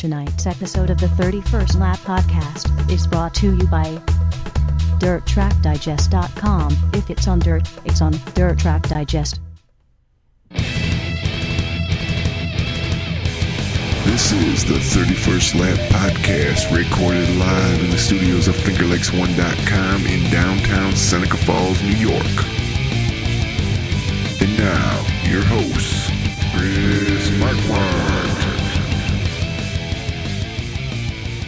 Tonight's episode of the 31st Lap Podcast is brought to you by DirtTrackDigest.com. If it's on dirt, it's on Dirt Track Digest. This is the 31st Lap Podcast, recorded live in the studios of FingerLakes1.com in downtown Seneca Falls, New York. And now, your hosts, Chris Marquardt.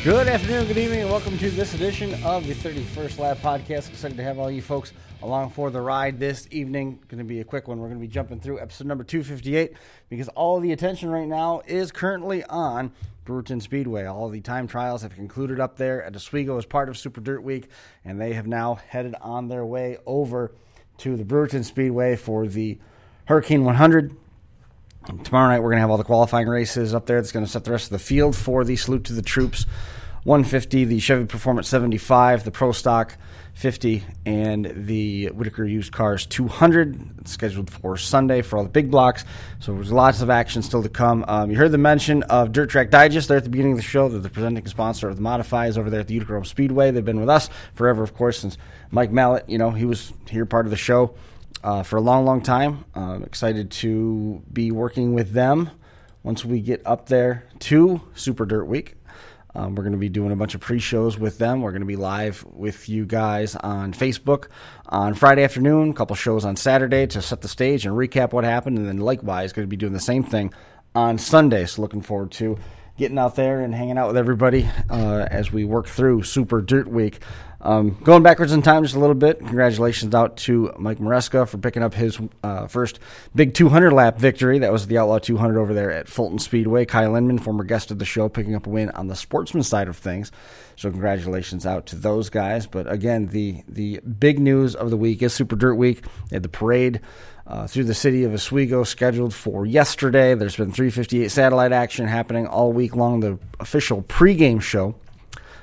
Good afternoon, good evening, and welcome to this edition of the 31st Lap Podcast. Excited to have all you folks along for the ride this evening. Going to be a quick one. We're going to be jumping through episode number 258 because all the attention right now is currently on Brewerton Speedway. All the time trials have concluded up there at Oswego as part of Super Dirt Week, and they have now headed on their way over to the Brewerton Speedway for the Hurricane 100. Tomorrow night, we're going to have all the qualifying races up there. That's going to set the rest of the field for the Salute to the Troops 150, the Chevy Performance 75, the Pro Stock 50, and the Whittaker Used Cars 200. It's scheduled for Sunday for all the big blocks. So there's lots of action still to come. Um, you heard the mention of Dirt Track Digest there at the beginning of the show. They're the presenting sponsor of the Modifies over there at the Utica Speedway. They've been with us forever, of course, since Mike Mallett, you know, he was here part of the show uh, for a long, long time. I'm excited to be working with them once we get up there to Super Dirt Week. Um, we're going to be doing a bunch of pre shows with them. We're going to be live with you guys on Facebook on Friday afternoon, a couple shows on Saturday to set the stage and recap what happened. And then, likewise, going to be doing the same thing on Sunday. So, looking forward to getting out there and hanging out with everybody uh, as we work through Super Dirt Week. Um, going backwards in time just a little bit, congratulations out to Mike Maresca for picking up his uh, first big 200 lap victory. That was the Outlaw 200 over there at Fulton Speedway. Kyle Inman, former guest of the show, picking up a win on the sportsman side of things. So congratulations out to those guys. But again, the the big news of the week is Super Dirt Week. They had the parade. Uh, through the city of Oswego, scheduled for yesterday. There's been 358 satellite action happening all week long. The official pregame show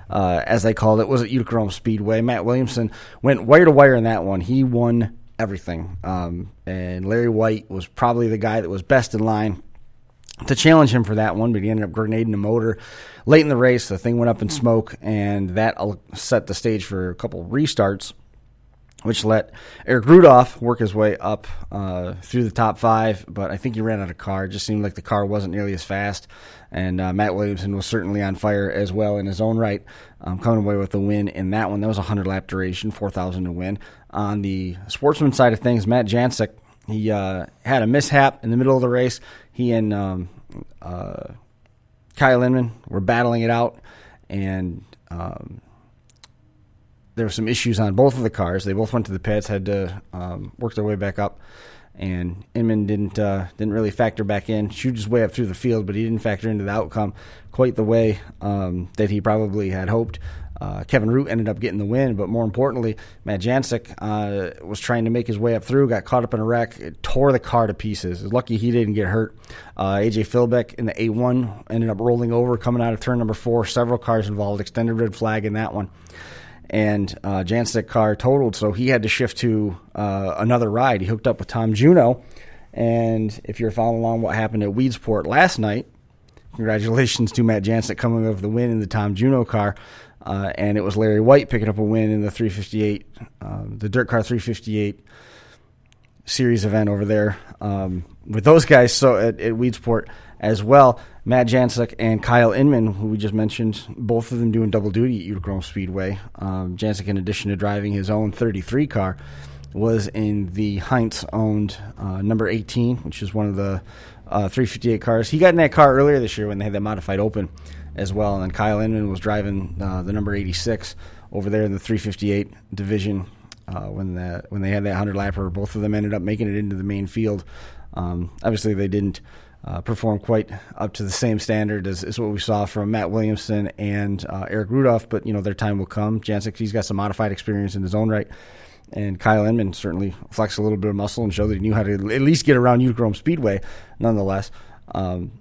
uh, as they called it, was at Utica Rome Speedway. Matt Williamson went wire to wire in that one. He won everything. Um, and Larry White was probably the guy that was best in line to challenge him for that one, but he ended up grenading the motor late in the race. The thing went up in smoke, and that set the stage for a couple restarts which let Eric Rudolph work his way up uh, through the top five. But I think he ran out of car. It just seemed like the car wasn't nearly as fast. And uh, Matt Williamson was certainly on fire as well in his own right, um, coming away with the win in that one. That was a 100 lap duration, 4,000 to win. On the sportsman side of things, Matt Jancic, he uh, had a mishap in the middle of the race. He and um, uh, Kyle Inman were battling it out. And. Um, there were some issues on both of the cars. They both went to the pits, had to um, work their way back up, and Inman didn't uh, didn't really factor back in. Shoot his way up through the field, but he didn't factor into the outcome quite the way um, that he probably had hoped. Uh, Kevin Root ended up getting the win, but more importantly, Matt Jancic uh, was trying to make his way up through, got caught up in a wreck, tore the car to pieces. Lucky he didn't get hurt. Uh, AJ Philbeck in the A1 ended up rolling over, coming out of turn number four. Several cars involved, extended red flag in that one and uh, car totaled, so he had to shift to uh, another ride. He hooked up with Tom Juno, and if you're following along what happened at Weedsport last night, congratulations to Matt Jancic coming over the win in the Tom Juno car, uh, and it was Larry White picking up a win in the 358, um, the DIRTcar 358 series event over there um, with those guys. So at, at Weedsport as well. Matt Jancic and Kyle Inman, who we just mentioned, both of them doing double duty at Utica Speedway. Um, in addition to driving his own 33 car, was in the Heinz owned uh, number 18, which is one of the uh, 358 cars. He got in that car earlier this year when they had that modified open as well. And then Kyle Inman was driving uh, the number 86 over there in the 358 division uh, when the, when they had that 100 lapper. Both of them ended up making it into the main field. Um, obviously, they didn't uh, perform quite up to the same standard as, as, what we saw from Matt Williamson and uh, Eric Rudolph, but you know their time will come. Jancic, he's got some modified experience in his own right, and Kyle Inman certainly flexed a little bit of muscle and showed that he knew how to at least get around Utica Speedway, nonetheless. Um,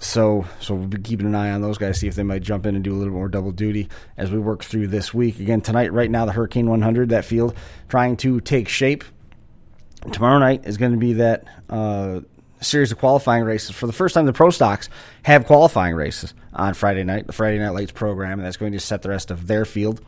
so, so we'll be keeping an eye on those guys, see if they might jump in and do a little more double duty as we work through this week. Again, tonight, right now, the Hurricane 100, that field trying to take shape. Tomorrow night is going to be that uh, series of qualifying races. For the first time, the Pro Stocks have qualifying races on Friday night, the Friday Night Lights program, and that's going to set the rest of their field.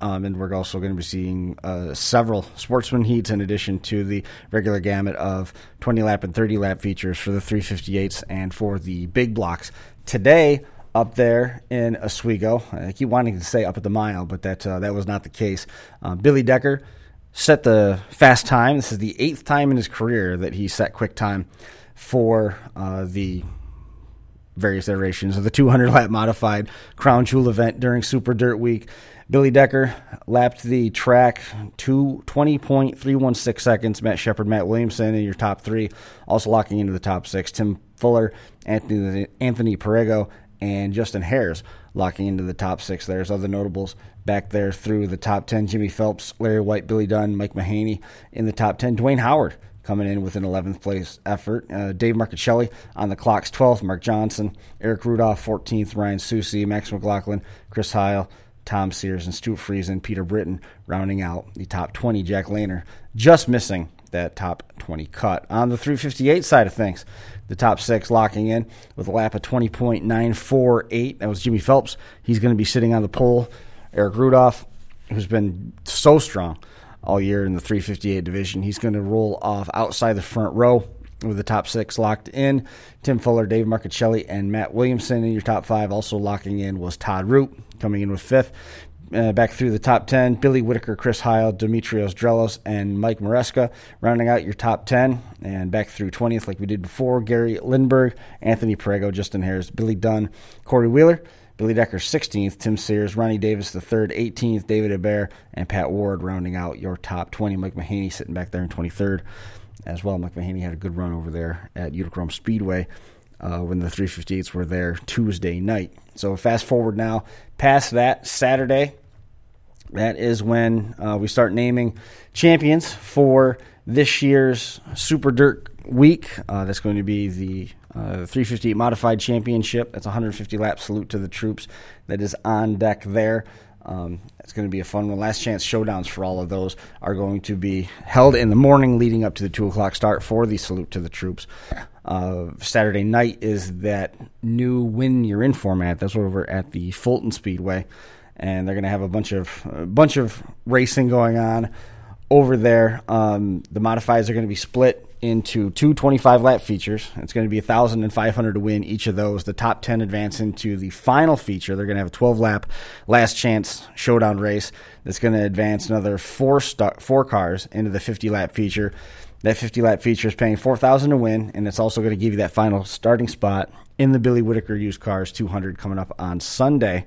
Um, and we're also going to be seeing uh, several sportsman heats in addition to the regular gamut of 20 lap and 30 lap features for the 358s and for the big blocks. Today, up there in Oswego, I keep wanting to say up at the mile, but that uh, that was not the case. Uh, Billy Decker set the fast time. This is the eighth time in his career that he set quick time for uh, the various iterations of the 200 lap modified Crown Jewel event during Super Dirt Week. Billy Decker lapped the track to 20.316 seconds. Matt Shepard, Matt Williamson in your top three, also locking into the top six. Tim Fuller, Anthony Anthony Perrego, and Justin Haers locking into the top six. There's other notables back there through the top 10. Jimmy Phelps, Larry White, Billy Dunn, Mike Mahaney in the top 10. Duane Howard coming in with an 11th place effort. Uh, Dave Marcuccilli on the clock's 12th. Mark Johnson, Eric Rudolph 14th. Ryan Susice, Max McLaughlin, Chris Hile, Tom Sears, and Stuart Friesen, Peter Britten rounding out the top 20. Jack Lehner just missing that top 20 cut. On the 358 side of things, the top six locking in with a lap of 20.948. That was Jimmy Phelps. He's going to be sitting on the pole. Eric Rudolph, who's been so strong all year in the 358 division, he's going to roll off outside the front row with the top six locked in. Tim Fuller, Dave Marcuccilli, and Matt Williamson in your top five. Also locking in was Todd Root coming in with fifth. Uh, back through the top 10, Billy Whitaker, Chris Hile, Demetrios Drellos, and Mike Maresca rounding out your top 10. And back through 20th, like we did before, Gary Lindberg, Anthony Perrego, Justin Haers, Billy Dunn, Corey Wheeler, Billy Decker 16th, Tim Sears, Ronnie Davis the third, 18th, David Hebert, and Pat Ward rounding out your top 20. Mike Mahaney sitting back there in 23rd as well. Mike Mahaney had a good run over there at Utica Rome Speedway uh, when the 358s were there Tuesday night. So fast forward now past that Saturday, that is when uh, we start naming champions for this year's Super Dirt Week. Uh, that's going to be the uh, 358 Modified Championship. That's 150 lap salute to the troops that is on deck there. Um, it's going to be a fun one. Last chance showdowns for all of those are going to be held in the morning leading up to the 2 o'clock start for the salute to the troops. Uh, Saturday night is that new win you're in format. That's over at the Fulton Speedway and they're going to have a bunch of a bunch of racing going on over there. Um, the modifies are going to be split into two 25 lap features. It's going to be 1,000 and 500 to win each of those. The top 10 advance into the final feature. They're going to have a 12 lap last chance showdown race that's going to advance another four, star, four cars into the 50 lap feature. That 50 lap feature is paying 4000 to win, and it's also going to give you that final starting spot in the Billy Whittaker used cars 200 coming up on Sunday.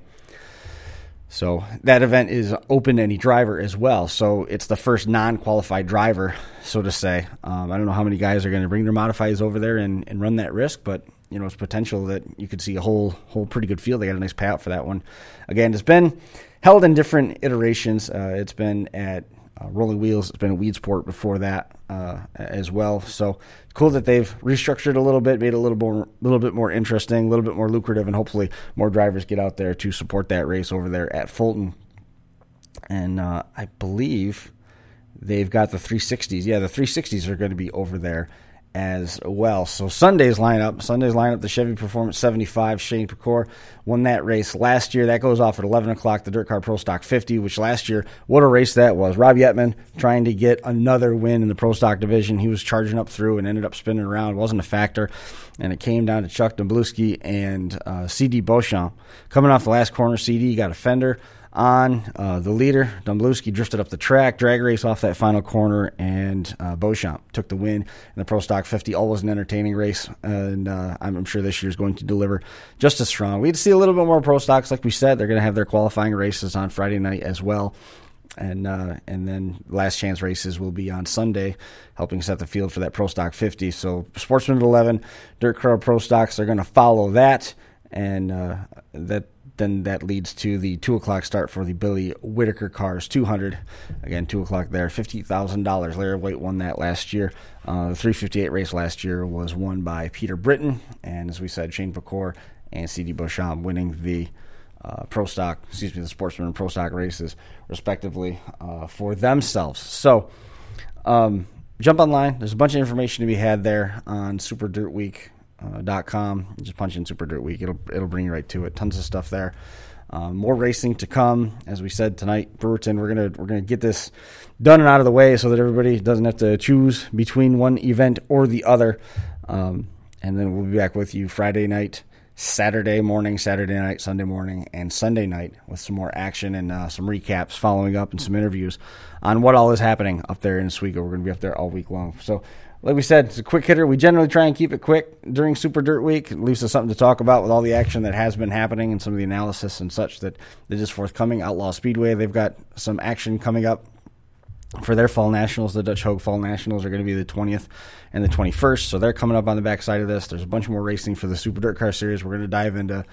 So that event is open to any driver as well. So it's the first non-qualified driver, so to say. Um, I don't know how many guys are going to bring their modifies over there and, and run that risk, but you know it's potential that you could see a whole whole pretty good field. They got a nice payout for that one. Again, it's been held in different iterations. Uh, it's been at uh, Rolling Wheels. It's been at Weedsport before that uh, as well. So cool that they've restructured a little bit, made it a little more, little bit more interesting, a little bit more lucrative, and hopefully more drivers get out there to support that race over there at Fulton. And uh, I believe they've got the 360s. Yeah, the 360s are going to be over there as well. So Sunday's lineup, Sunday's lineup, the Chevy Performance 75, Shane Pecor won that race last year. That goes off at 11 o'clock, the DIRTcar Pro Stock 50, which last year, what a race that was. Rob Yetman trying to get another win in the Pro Stock division. He was charging up through and ended up spinning around. Wasn't a factor. And it came down to Chuck Dombluski and uh, CD Beauchamp. Coming off the last corner, CD got a fender on. Uh, the leader, Dombluski, drifted up the track, drag race off that final corner, and uh, Beauchamp took the win in the Pro Stock 50. Always an entertaining race, and uh, I'm, sure this year is going to deliver just as strong. We to see a little bit more Pro Stocks, like we said. They're going to have their qualifying races on Friday night as well. And uh, and then last chance races will be on Sunday, helping set the field for that Pro Stock 50. So Sportsman at 11, DIRTcar Pro Stocks are going to follow that, and uh, that then that leads to the two o'clock start for the Billy Whittaker Cars 200. Again, two o'clock there, fifty thousand dollars. Larry White won that last year. Uh, the 358 race last year was won by Peter Britten, and as we said, Shane Pecor and CD Beauchamp winning the uh, pro stock, excuse me, the sportsman and pro stock races respectively uh, for themselves. So. Um, jump online. There's a bunch of information to be had there on superdirtweek.com. Just punch in Super Dirt Week. It'll it'll bring you right to it. Tons of stuff there. Um, more racing to come, as we said tonight, Brewerton. We're gonna we're gonna get this done and out of the way so that everybody doesn't have to choose between one event or the other. Um, and then we'll be back with you Friday night, Saturday morning, Saturday night, Sunday morning, and Sunday night with some more action and uh, some recaps following up and some interviews on what all is happening up there in Oswego. We're to be up there all week long. So like we said, it's a quick hitter. We generally try and keep it quick during Super Dirt Week. It leaves us something to talk about with all the action that has been happening and some of the analysis and such that, that is forthcoming. Outlaw Speedway, they've got some action coming up for their fall nationals. The Dutch Hoag Fall Nationals are going to be the 20th and the 21st, so they're coming up on the backside of this. There's a bunch more racing for the Super DIRTcar Series. We're going to dive into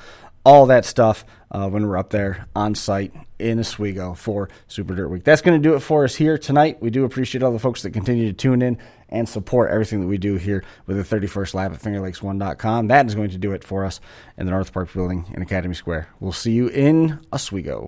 all that stuff uh, when we're up there on site in Oswego for Super Dirt Week. That's going to do it for us here tonight. We do appreciate all the folks that continue to tune in and support everything that we do here with the 31st Lap at FingerLakes1.com. That is going to do it for us in the North Park Building in Academy Square. We'll see you in Oswego.